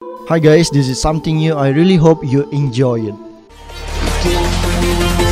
Hi guys, this is something new. I really hope you enjoy it.